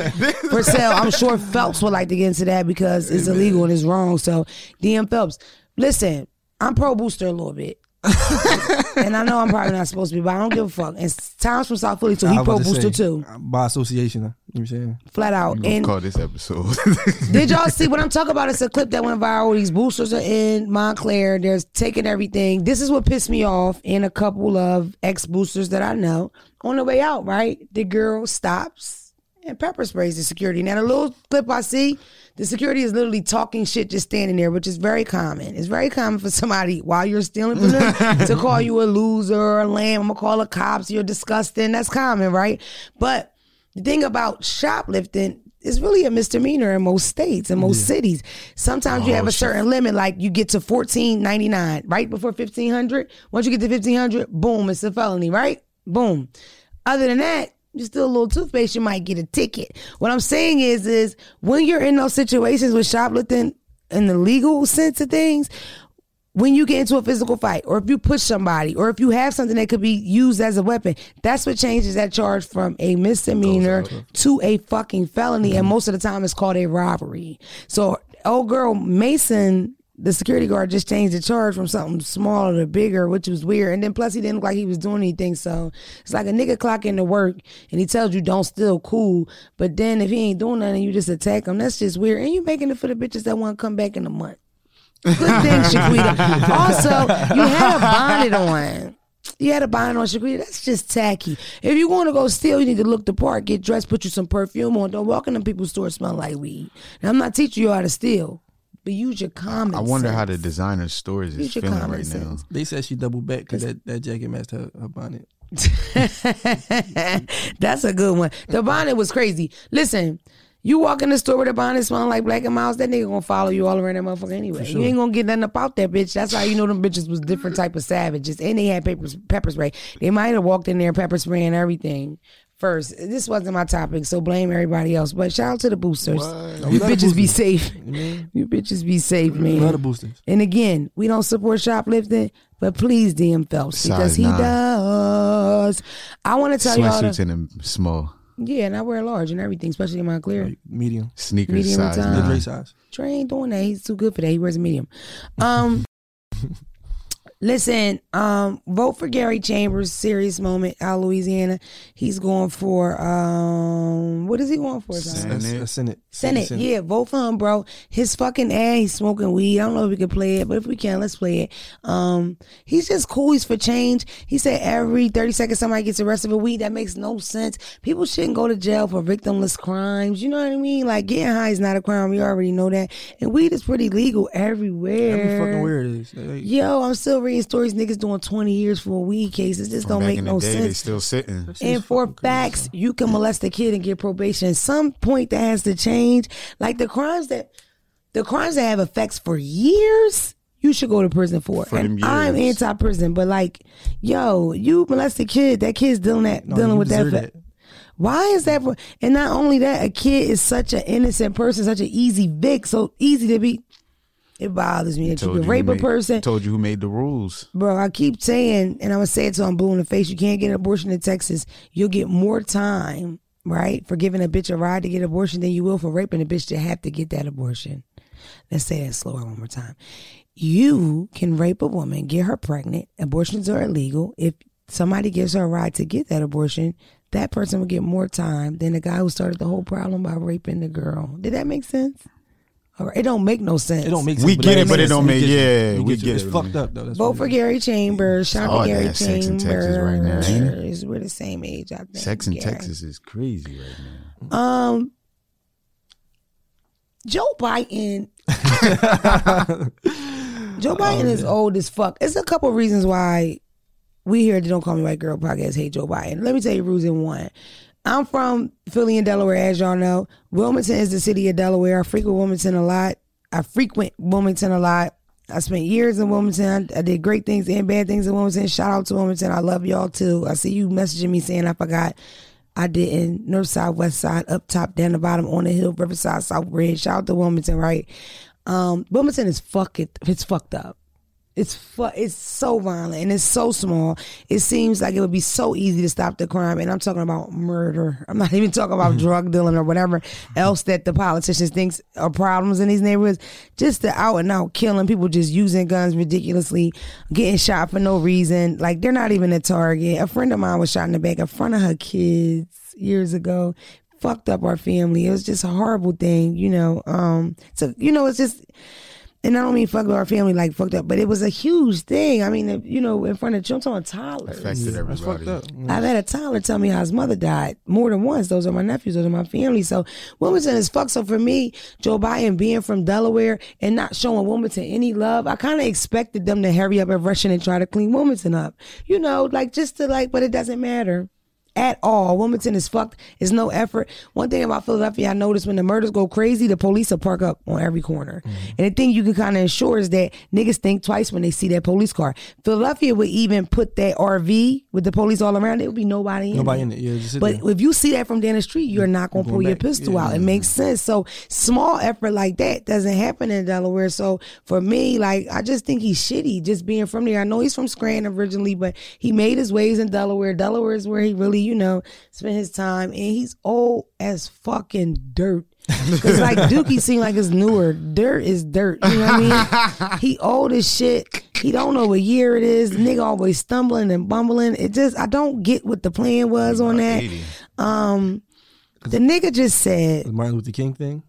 for sale, I'm sure Phelps would like to get into that because it's illegal and it's wrong. So DM Phelps, listen, I'm pro booster a little bit. *laughs* and I know I'm probably not supposed to be, but I don't give a fuck. And Tom's from South Philly, so he pro about to booster say, too, uh, By association, you know what I'm saying? flat out. We'll And call this episode. *laughs* did y'all see what I'm talking about? It's a clip that went viral. These boosters are in Moncler. They're taking everything. This is what pissed me off in a couple of ex boosters that I know. On the way out, right? The girl stops and pepper sprays the security. Now, the little clip I see, the security is literally talking shit just standing there, which is very common. It's very common for somebody while you're stealing from them *laughs* to call you a loser or a lamb. I'm gonna call the cops. You're disgusting. That's common, right? But the thing about shoplifting is really a misdemeanor in most states in most cities. Sometimes you oh, have a certain limit, like you get to fourteen ninety nine, right before fifteen hundred. Once you get to fifteen hundred, boom, it's a felony, right? Boom. Other than that, you still a little toothpaste, you might get a ticket. What I'm saying is, is when you're in those situations with shoplifting in the legal sense of things, when you get into a physical fight or if you push somebody or if you have something that could be used as a weapon, that's what changes that charge from a misdemeanor to a fucking felony. And most of the time it's called a robbery. So old girl Mason, the security guard just changed the charge from something smaller to bigger, which was weird. And then plus he didn't look like he was doing anything. So it's like a nigga clock into work and he tells you don't steal cool. But then if he ain't doing nothing, you just attack him. That's just weird. And you making it for the bitches that want to come back in a month. Good thing, *laughs* Shaquita. Also, you had a bonnet on. You had a bonnet on, Shaquita. That's just tacky. If you want to go steal, you need to look the part, get dressed, put you some perfume on. Don't walk in them people's stores smelling like weed. Now, I'm not teaching you how to steal, but use your common I wonder how the sense. designer stores is Use your feeling common right now. They said she doubled back because that, that jacket matched her, her bonnet. *laughs* That's a good one. The bonnet was crazy. Listen, you walk in the store with a bonnet smelling like Black and Milds, that nigga gonna follow you all around that motherfucker anyway. You ain't gonna get nothing about that bitch. That's how you know them bitches was different type of savages. And they had pepper, pepper spray. They might have walked in there pepper spray and everything. First, this wasn't my topic, so blame everybody else. But shout out to the boosters. You love the bitches be safe. You mean? You bitches be safe, man. Love the boosters. And again, we don't support shoplifting, but please DM Phelps Size because he nine. does. I want to tell y'all. Sweatsuits The, in them small yeah, and I wear large and everything, especially in my clear. Like medium. sneakers Medium size time. The size. Trey ain't doing that. He's too good for that. He wears a medium. Um, *laughs* listen, um, vote for Gary Chambers. Serious moment out of Louisiana. He's going for um, what is he going for? Tom? Senate. A, a Senate. Senate, yeah, vote for him, bro. His fucking ass, he's smoking weed. I don't know if we can play it, but if we can, let's play it. Um, he's just cool. He's for change. He said every 30 seconds somebody gets arrested for weed. That makes no sense. People shouldn't go to jail for victimless crimes. You know what I mean? Like getting high is not a crime. We already know that. And weed is pretty legal everywhere. Every fucking weird it is. Yo, I'm still reading stories niggas doing 20 years for a weed case. It just From don't make in no the day, they sense. still sitting. that And for fucking crazy. facts, you can molest a kid and get probation. At some point, that has to change. Like the crimes that the crimes that have effects for years, you should go to prison for. For and I'm years. anti-prison, but like, yo, you molest a kid, that kid's dealing that No, dealing with that. deserve fa- Why is that? And not only that, a kid is such an innocent person, such an easy vic, so easy to be. It bothers me that you can rape who a made- person. Told you who made the rules. Bro, I keep saying, and I'm gonna say it till I'm blue in the face. You can't get an abortion in Texas. You'll get more time, right, for giving a bitch a ride to get an abortion than you will for raping a bitch to have to get that abortion. Let's say that slower one more time. You can rape a woman, get her pregnant. Abortions are illegal. If somebody gives her a ride to get that abortion, that person will get more time than the guy who started the whole problem by raping the girl. Did that make sense? All right. It don't make no sense. It don't make sense. We get it, but it don't sense. make- We yeah, we get get It's fucked up though. That's Vote for. Gary Chambers. Shout out to to Gary have sex in Texas right now, ain't We're the same age, I think. Sex in Gary. Texas is crazy right now. Um, Joe Biden. *laughs* Joe Biden is old as fuck. It's a couple reasons why we here at the Don't Call Me White Girl podcast hate Joe Biden. Let me tell you reason one. I'm from Philly and Delaware, as y'all know. Wilmington is the city of Delaware. I frequent Wilmington a lot. I frequent Wilmington a lot. I spent years in Wilmington. I, did great things and bad things in Wilmington. Shout out to Wilmington. I love y'all too. I see you messaging me saying I forgot. I did in north side, west side, up top, down the bottom, on the hill, riverside, south ridge. Shout out to Wilmington, right? Um, Wilmington is fuck it. It's fucked up. It's fu- It's so violent and it's so small. It seems like it would be so easy to stop the crime. And I'm talking about murder. I'm not *laughs* even talking about drug dealing or whatever else that the politicians thinks are problems in these neighborhoods. Just the out and out killing people, just using guns ridiculously, getting shot for no reason. Like they're not even a target. A friend of mine was shot in the back in front of her kids years ago. Fucked up our family. It was just a horrible thing, you know. Um, so you know, it's just and I don't mean fucked up our family like fucked up, but it was a huge thing. I mean, you know, in front of children, I'm talking toddlers. Affected fucked everybody. up. I've had a toddler tell me how his mother died more than once. Those are my nephews. Those are my family. So Wilmington is fucked. So for me, Joe Biden being from Delaware and not showing Wilmington any love, I kind of expected them to hurry up and rush in and try to clean Wilmington up. You know, like just to like, but it doesn't matter. At all. Wilmington is fucked. It's no effort. One thing about Philadelphia, I noticed when the murders go crazy, the police will park up on every corner. Mm-hmm. And the thing you can kind of ensure is that niggas think twice when they see that police car. Philadelphia would even put that RV with the police all around. There would be nobody in Nobody it. in it. Yeah, But there. if you see that from down the street, you're not gonna Going pull your pistol Yeah. out. It makes sense. So small effort like that doesn't happen in Delaware. So for me, like I just think he's shitty just being from there. I know he's from Scranton originally, but he made his ways in Delaware. Delaware is where he really, you know, spent his time, and he's old as fucking dirt. Cause like Dookie seemed like it's newer. Dirt is dirt. You know what I mean? *laughs* he old as shit. He don't know what year it is. Nigga always stumbling and bumbling. It just I don't get what the plan was on that. 80. Um, the nigga just said The Martin Luther King thing.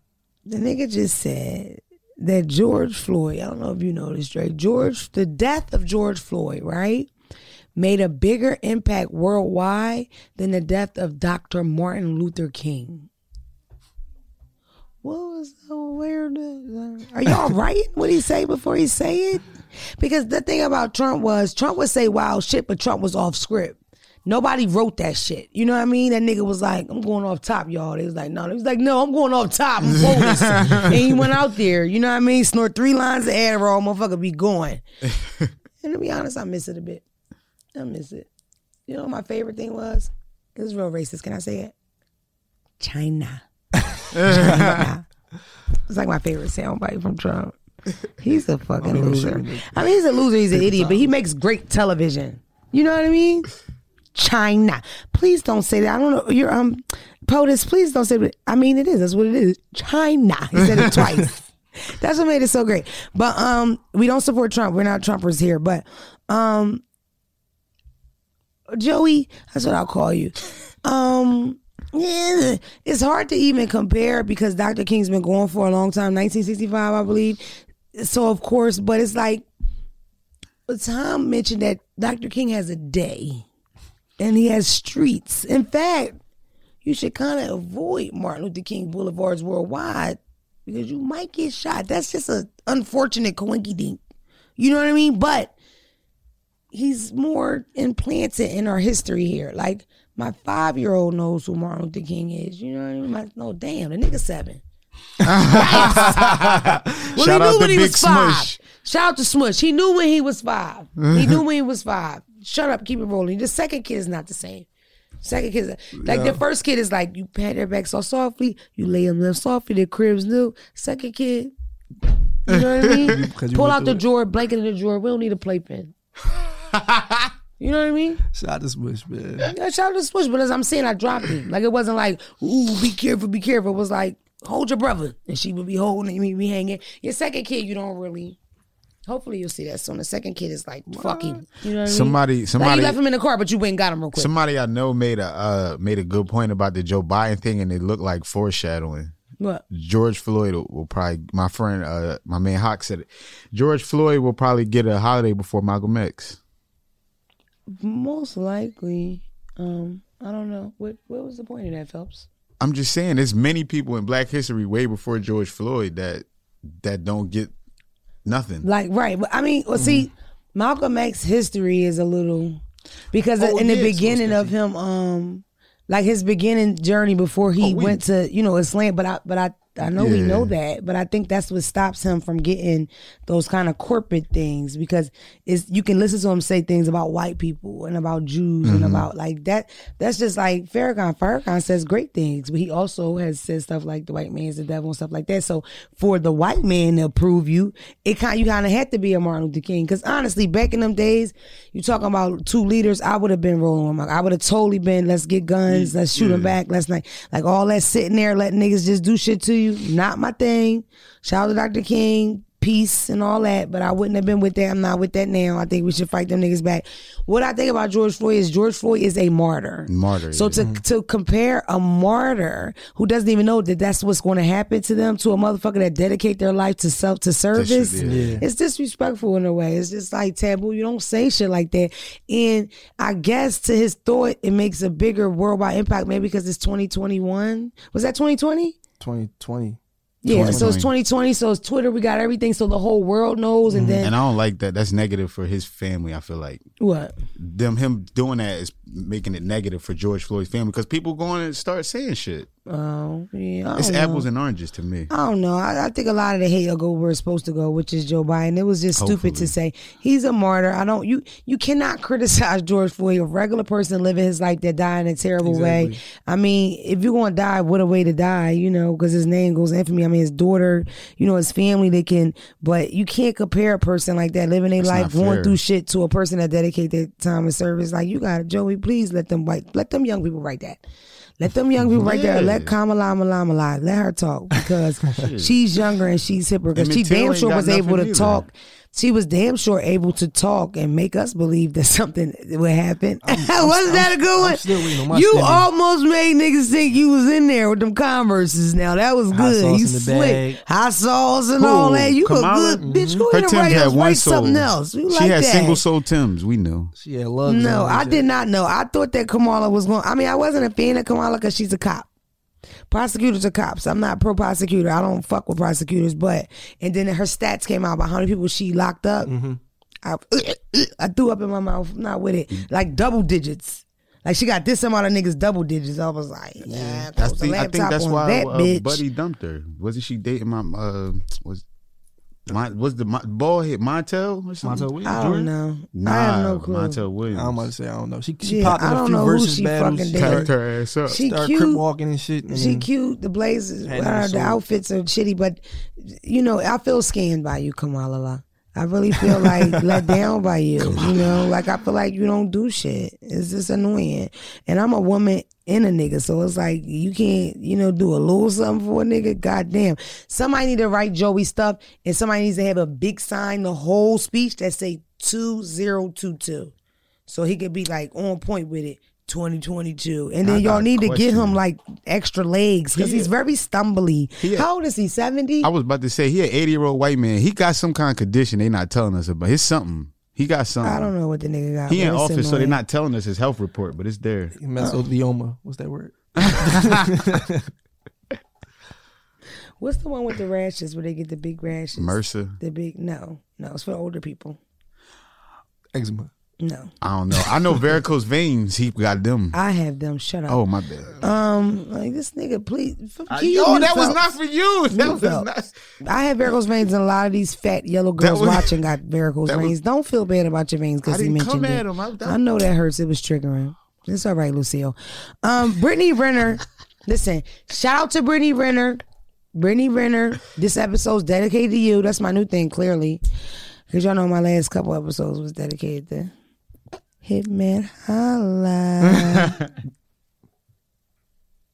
the nigga just said that George Floyd. I don't know if you know this, Drake. George, the death of George Floyd, right, made a bigger impact worldwide than the death of Dr. Martin Luther King. What was the weird? Are y'all *laughs* writing what he say before he say it? Because the thing about Trump was Trump would say wild shit, but Trump was off script. Nobody wrote that shit. You know what I mean? That nigga was like, I'm going off top, y'all. They was like, no. He was like, no, I'm going off top. I'm *laughs* and he went out there. You know what I mean? Snort three lines of Adderall, motherfucker be going. *laughs* and to be honest, I miss it a bit. I miss it. You know what my favorite thing was? It was real racist. Can I say it? China. China. *laughs* It's like my favorite soundbite from Trump. He's a *laughs* fucking loser. I mean, he's a loser. He's an idiot, but he makes great television. You know what I mean? China. Please don't say that. I don't know. You're um POTUS, please don't say that. I mean it is. That's what it is. China. He said it *laughs* twice. That's what made it so great. But um we don't support Trump. We're not Trumpers here. But um Joey, that's what I'll call you. Um yeah, it's hard to even compare because Dr. King's been going for a long time, 1965, I believe. So of course, but it's like Tom mentioned that Dr. King has a day and he has streets. In fact, you should kind of avoid Martin Luther King boulevards worldwide because you might get shot. That's just an unfortunate coinky dink. You know what I mean? But he's more implanted in our history here. Like my five year old knows who Martin Luther King is. You know what I mean? My, no, damn, the nigga seven. *laughs* Well, Shout he knew to when he was five. Smush. Shout out to Smush. He knew when he was five. He knew when he was five. Shut up, keep it rolling. The second kid is not the same. Second kid, like the first kid is like you pat their back so softly, you lay them down softly. The cribs new. Second kid, you know what I mean? *laughs* Pull out the it. drawer, blanket in the drawer. We don't need a playpen. *laughs* you know what I mean? Shout out to Smush, man. Yeah, shout out to Smush, but as I'm saying, I dropped it. Like it wasn't like, ooh, be careful, be careful. It was like, hold your brother, and she would be holding me, me hanging. Your second kid, you don't really. Hopefully, you'll see that soon. The second kid is like fucking. You know what I mean? Somebody, Like somebody, you left him in the car, but you went and got him real quick. somebody I know made a uh, made a good point about the Joe Biden thing, and it looked like foreshadowing. what? George Floyd will, will probably. My friend, uh, my man Hawk said it. George Floyd will probably get a holiday before Malcolm X. Most likely. Um, I don't know. What What was the point of that, Phelps? I'm just saying, there's many people in Black history way before George Floyd that that don't get nothing. Like, right? But I mean, well, see, Malcolm X history is a little because Oh, in the yeah, it's beginning of him, um, like his beginning journey before he Oh, we- went to you know Islam. But I, but I, I know we know that. But I think that's what stops him from getting those kind of corporate things because it's you can listen to him say things about white people and about Jews Mm-hmm. and about like that. That's just like Farrakhan. Farrakhan says great things, but he also has said stuff like the white man's the devil and stuff like that. So for the white man to approve you, it kind you kind of had to be a Martin Luther King because honestly, back in them days, you talking about two leaders, I would have been rolling with my. I would have totally been let's get guns, let's shoot them back, let's like like all that sitting there letting niggas just do shit to you. Not my thing. Shout out to Dr. King. Peace and all that, but I wouldn't have been with that. I'm not with that now. I think we should fight them niggas back. What I think about George Floyd is George Floyd is a martyr. Martyr, So yeah. to to compare a martyr who doesn't even know that that's what's going to happen to them to a motherfucker that dedicate their life to self to service, yeah. Yeah. it's disrespectful in a way. It's just like taboo. You don't say shit like that. And I guess to his thought, it makes a bigger worldwide impact. Maybe because it's 2021. Was that 2020? 2020. Yeah, so it's 2020. 2020. So it's Twitter. We got everything, so the whole world knows. And mm-hmm. then And I don't like that. That's negative for his family. I feel like what? them him doing that is making it negative for George Floyd's family because people going to start saying shit. Oh, yeah. It's know. apples and oranges to me. I don't know. I, I think a lot of the hate will go where it's supposed to go, which is Joe Biden. It was just stupid to say he's a martyr. I don't. You you cannot criticize George Floyd, a regular person living his life that died in a terrible way. I mean, if you're gonna die, what a way to die, you know, because his name goes in infamy. I mean, his daughter, you know, his family, they can, but you can't compare a person like that living their life, going through shit to a person that dedicated their time and service. Like you got to Joey. Please let them write. Let them young people write that. Let them young people right there. Let Kamala Malama lie. Let her talk because *laughs* she's younger and she's hipper. Because she damn sure was able to talk. She was damn sure able to talk and make us believe that *laughs* something would happen. i *laughs* Wasn't that a good one? still waiting on my you stimmy. almost made niggas think you was in there with them Converses. Now that was Hot good. sauce you in the slick. bag. Hot sauce and Who? all that. You Kamala? a good bitch. Go ahead and write, us, write soul. something else. We she like had that. single soul Tims. We knew. She had love. No, I did not know. I thought that Kamala was going. I mean, I wasn't a fan of Kamala because she's a cop. Prosecutors are cops. I'm not pro prosecutor. I don't fuck with prosecutors. But and then her stats came out about how many people she locked up. Mm-hmm. I, I threw up in my mouth. Not with it. Like double digits. Like she got this amount of niggas double digits. I was like, yeah, That's the the, I think laptop that's on why that uh, bitch. Buddy dumped her. Wasn't she dating my uh was my was the my, ball hit Montel or something? Montel Williams. I don't know. Nah, I have no clue. Montel Williams. I'm about to say I don't know. She she Yeah, popped in I a don't few know who versus she battles. fucking She did. Tacked started, her ass up. She started cute. crip walking and shit. And She then- cute. The blazers, Had uh, no the outfits are shitty, but you know, I feel scammed by you, Kamala. I really feel like *laughs* let down by you. You know, like I feel like you don't do shit. It's just annoying. And I'm a woman and a nigga, so it's like you can't, you know, do a little something for a nigga. Goddamn. Somebody need to write Joey stuff, and somebody needs to have a big sign, the whole speech that say two zero two two, so he could be like on point with it. 2022 and then I y'all need to get him like extra legs because He- he's very stumbly He- how old is he 70 I was about to say he an 80 year old white man. He got some kind of condition they not telling us about. It's something. He got something. I don't know what the nigga got. He in but it's office, so they're not telling us his health report, but it's there. mesothelioma. What's that word? *laughs* *laughs* What's the one with the rashes where they get the big rashes? MRSA. The big no, no, it's for older people. Eczema. No, I don't know. I know varicose *laughs* veins. He got them. I have them. Shut up. Oh my bad. Um, like this nigga, please. f- I- can Yo, mute that was not for you. *laughs* That was up. not. I have varicose veins, and a lot of these fat yellow girls was- watching got varicose that was- veins. Don't feel bad about your veins because he mentioned come it. him. I, that, I know that hurts. It was triggering. It's all right, Lucille. Um, Brittany Renner. *laughs* listen, shout out to Brittany Renner. Brittany Renner. This episode's dedicated to you. That's my new thing, clearly, because y'all know my last couple episodes was dedicated to Hitman Holla.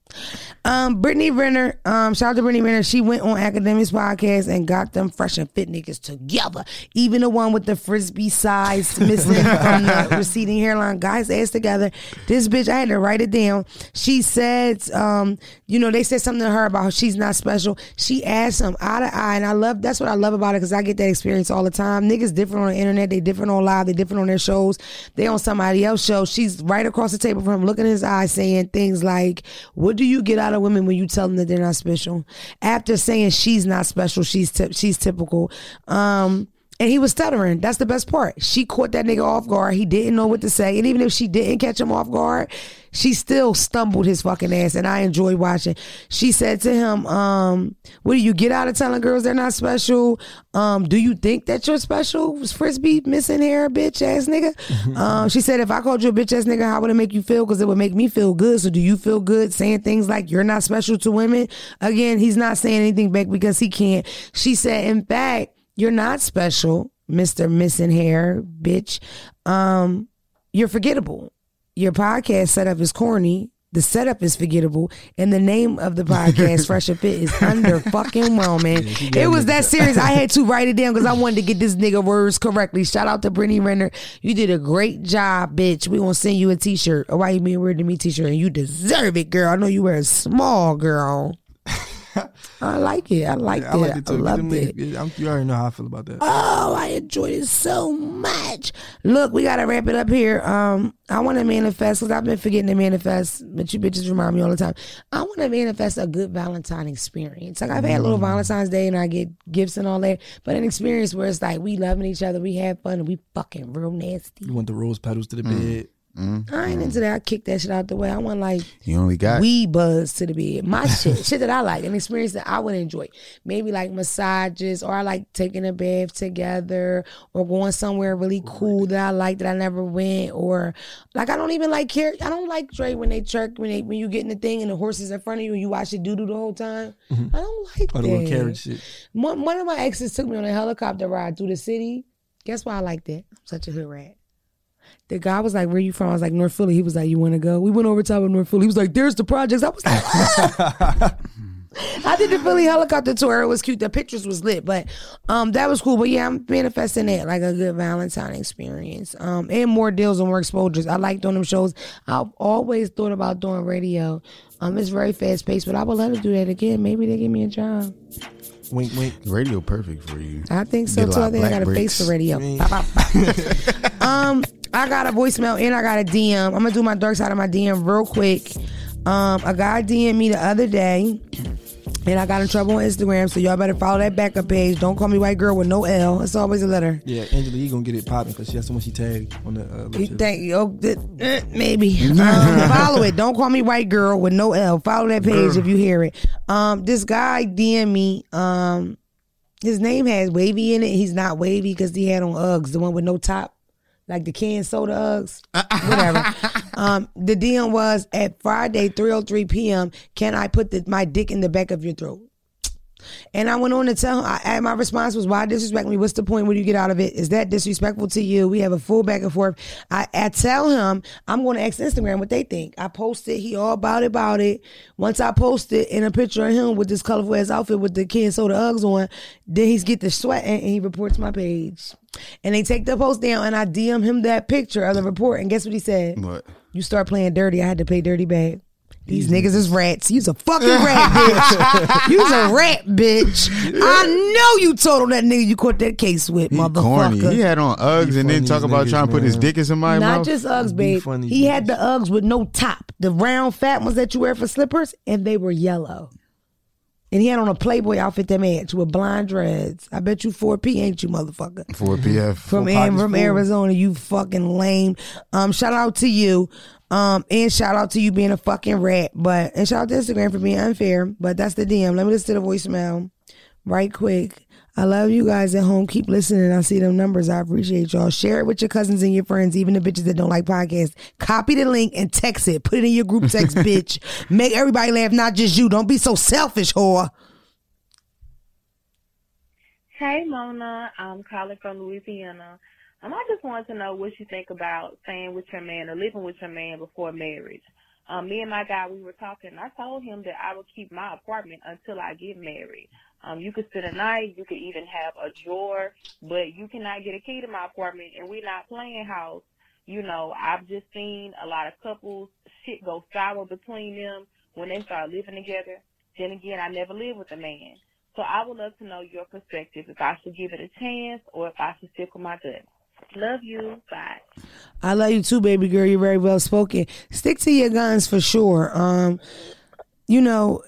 *laughs* Um, Brittany Renner, um, shout out to Brittany Renner. She went on Academics podcast and got them fresh and fit niggas together. Even the one with the frisbee size missing *laughs* from the receding hairline, guys, ass together. This bitch, I had to write it down. She said, um, you know, they said something to her about how she's not special. She asked them eye to eye, and I love that's what I love about it because I get that experience all the time. Niggas different on the internet, they different on live, they different on their shows. They on somebody else's show. She's right across the table from him, looking in his eyes, saying things like, "What do you get out of women when you tell them that they're not special?" After saying she's not special, she's ty- she's typical. Um, and he was stuttering. That's the best part. She caught that nigga off guard. He didn't know what to say. And even if she didn't catch him off guard, she still stumbled his fucking ass. And I enjoy watching. She said to him, um, what do you get out of telling girls they're not special? Um, do you think that you're special? Frisbee missing hair, bitch ass nigga. *laughs* um, she said, if I called you a bitch ass nigga, how would it make you feel? Because it would make me feel good. So do you feel good saying things like you're not special to women? Again, he's not saying anything back because he can't. She said, in fact, you're not special, Mr. Missing Hair, bitch. Um, you're forgettable. Your podcast setup is corny. The setup is forgettable, and the name of the podcast, *laughs* Fresh and Fit, is under fucking whelming. it was that serious. I had *laughs* to write it down because I wanted to get this nigga words correctly. Shout out to Brittany Renner. You did a great job, bitch. We gonna send you a t-shirt, a why you being weird to me t-shirt, and you deserve it, girl. I know you wear a small, girl. *laughs* *laughs* I like it. I like I it. like it too. I loved it. I'm- you already know how I feel about that. Oh, I enjoyed it so much. Look, we gotta wrap it up here. Um, I want to manifest because I've been forgetting to manifest, but you bitches remind me all the time. I want to manifest a good Valentine experience. Like I've had little Valentine's Day and I get gifts and all that, but an experience where it's like we loving each other, we have fun, and we fucking real nasty. You want the rose petals to the bed. Mm-hmm. I ain't into that. I kick that shit out the way. I want like You only got. we buzz to the bed. My shit, shit that I like, an experience that I would enjoy. Maybe like massages, or I like taking a bath together, or going somewhere really cool that I like that I never went, or like I don't even like care. I don't like Dre when they jerk when they when you get in the thing and the horse is in front of you and you watch it doo doo the whole time. Mm-hmm. I don't like Or that. carrot shit. One, one of my exes took me on a helicopter ride through the city. Guess why I like that? I'm such a hood rat. The guy was like, "Where you from?" I was like, "North Philly." He was like, "You want to go?" We went over top of North Philly. He was like, "There's the projects." I was like, *laughs* I did the Philly helicopter tour. It was cute. The pictures was lit, but um, that was cool. But yeah, I'm manifesting it like a good Valentine experience. Um, and more deals and more exposures. I like doing them shows. I've always thought about doing radio. Um, it's very fast paced, but I would love to do that again. Maybe they give me a job. Wink, wink. Radio perfect for you. I think so too. I think I got a bricks. face for radio. Bop, bop, bop. um, I got a voicemail and I got a DM. I'm gonna do my dark side of my DM real quick. Um, a guy DM'd me the other day, and I got in trouble on Instagram. So y'all better follow that backup page. Don't call me white girl with no L. It's always a letter. Yeah, Angela, you gonna get it popping because she has someone she tagged on the uh, You think th- eh, maybe *laughs* um, follow it. Don't call me white girl with no L. Follow that page if you hear it. Um, this guy DM me. Um, his name has wavy in it. He's not wavy because he had on Uggs, the one with no top, like the canned soda Uggs. *laughs* Whatever. um, the DM was at Friday, three o three p.m. Can I put the, my dick in the back of your throat? And I went on to tell him, I, and my response was, why disrespect me? What's the point? What do you get out of it? Is that disrespectful to you? We have a full back and forth. I, I tell him, I'm going to ask Instagram what they think. I posted, he all about it, about it. Once I posted it in a picture of him with this colorful ass outfit with the can soda Uggs on, then he's get the sweat and he reports my page. And they take the post down and I DM him that picture of the report. And guess what he said? What? You start playing dirty. I had to pay dirty back. These niggas is rats. You's a fucking rat, *laughs* bitch. You's a rat, bitch. I know you told on that nigga you caught that case with, He motherfucker. corny. He had on Uggs and then talk about niggas, trying to put his dick in somebody's mouth. Not mouth. just Uggs, babe. funny, He had the Uggs with no top, the round fat ones that you wear for slippers, and they were yellow. And he had on a Playboy outfit that matched with blind dreads. I bet you 4P ain't you, motherfucker. For PF. From, Four Am- from. Arizona, you fucking lame. Um, shout out to you. Um, and shout out to you being a fucking rat. But and shout out to Instagram for being unfair. But that's the DM. Let me listen to the voicemail right quick. I love you guys at home. Keep listening. I see them numbers. I appreciate y'all. Share it with your cousins and your friends, even the bitches that don't like podcasts. Copy the link and text it. Put it in your group text, *laughs* bitch. Make everybody laugh, not just you. Don't be so selfish, whore. Hey Mona, I'm calling from Louisiana. Um, I just wanted to know what you think about staying with your man or living with your man before marriage. Um, me and my guy, we were talking. I told him that I would keep my apartment until I get married. Um, you could spend a night, you could even have a drawer, but you cannot get a key to my apartment, and we're not playing house. You know, I've just seen a lot of couples shit go sour between them when they start living together. Then again, I never lived with a man. So I would love to know your perspective if I should give it a chance or if I should stick with my gut. Love you. Bye. I love you too, baby girl. You're very well spoken. Stick to your guns for sure. Um, you know,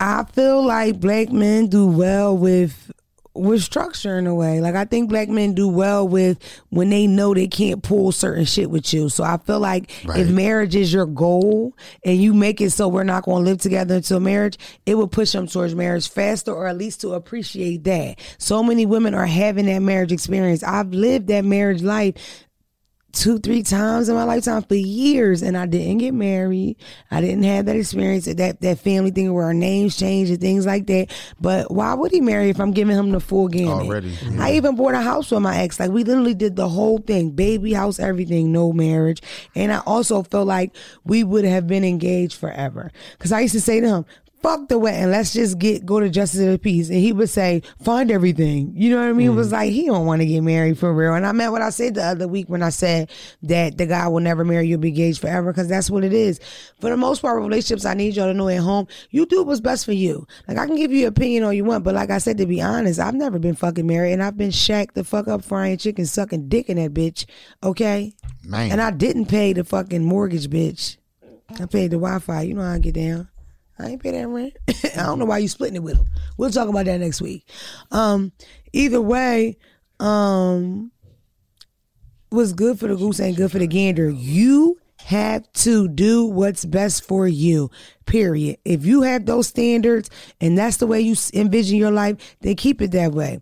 I feel like black men do well with with structure in a way. Like I think black men do well with when they know they can't pull certain shit with you. So I feel like Right. if marriage is your goal and you make it so we're not going to live together until marriage, it will push them towards marriage faster or at least to appreciate that. So many women are having that marriage experience. I've lived that marriage life two, three times in my lifetime for years, and I didn't get married. I didn't have that experience, that that family thing where our names changed and things like that. But why would he marry if I'm giving him the full gamut? Already, I even bought a house with my ex. Like we literally did the whole thing, baby house, everything, no marriage. And I also felt like we would have been engaged forever. Because I used to say to him. Fuck the wedding. Let's just get go to justice of the peace. And he would say, "Find everything." You know what I mean? It was mm. like he don't want to get married for real. And I meant what I said the other week when I said that the guy will never marry you, be engaged forever, because that's what it is. For the most part, relationships, I need y'all to know at home, you do what's best for you. Like I can give you an opinion all you want, but like I said, to be honest, I've never been fucking married, and I've been shacked the fuck up frying chicken, sucking dick in that bitch. Okay, Man. and I didn't pay the fucking mortgage, bitch. I paid the Wi-Fi. You know how I get down. I ain't pay that rent. *laughs* I don't know why you splitting it with him. We'll talk about that next week. Um, either way, um, what's good for the goose ain't good for the gander. You have to do what's best for you. Period. If you have those standards and that's the way you envision your life, then keep it that way.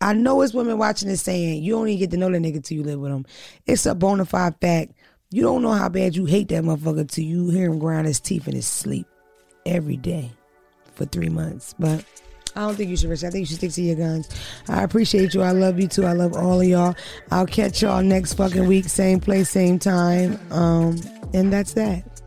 I know it's women watching this saying you don't even get to know that nigga till you live with him. It's a bona fide fact. You don't know how bad you hate that motherfucker till you hear him grind his teeth in his sleep every day for three months. But I don't think you should. I think you should stick to your guns. I appreciate you. I love you too. I love all of y'all. I'll catch y'all next fucking week, same place, same time. Um, and that's that.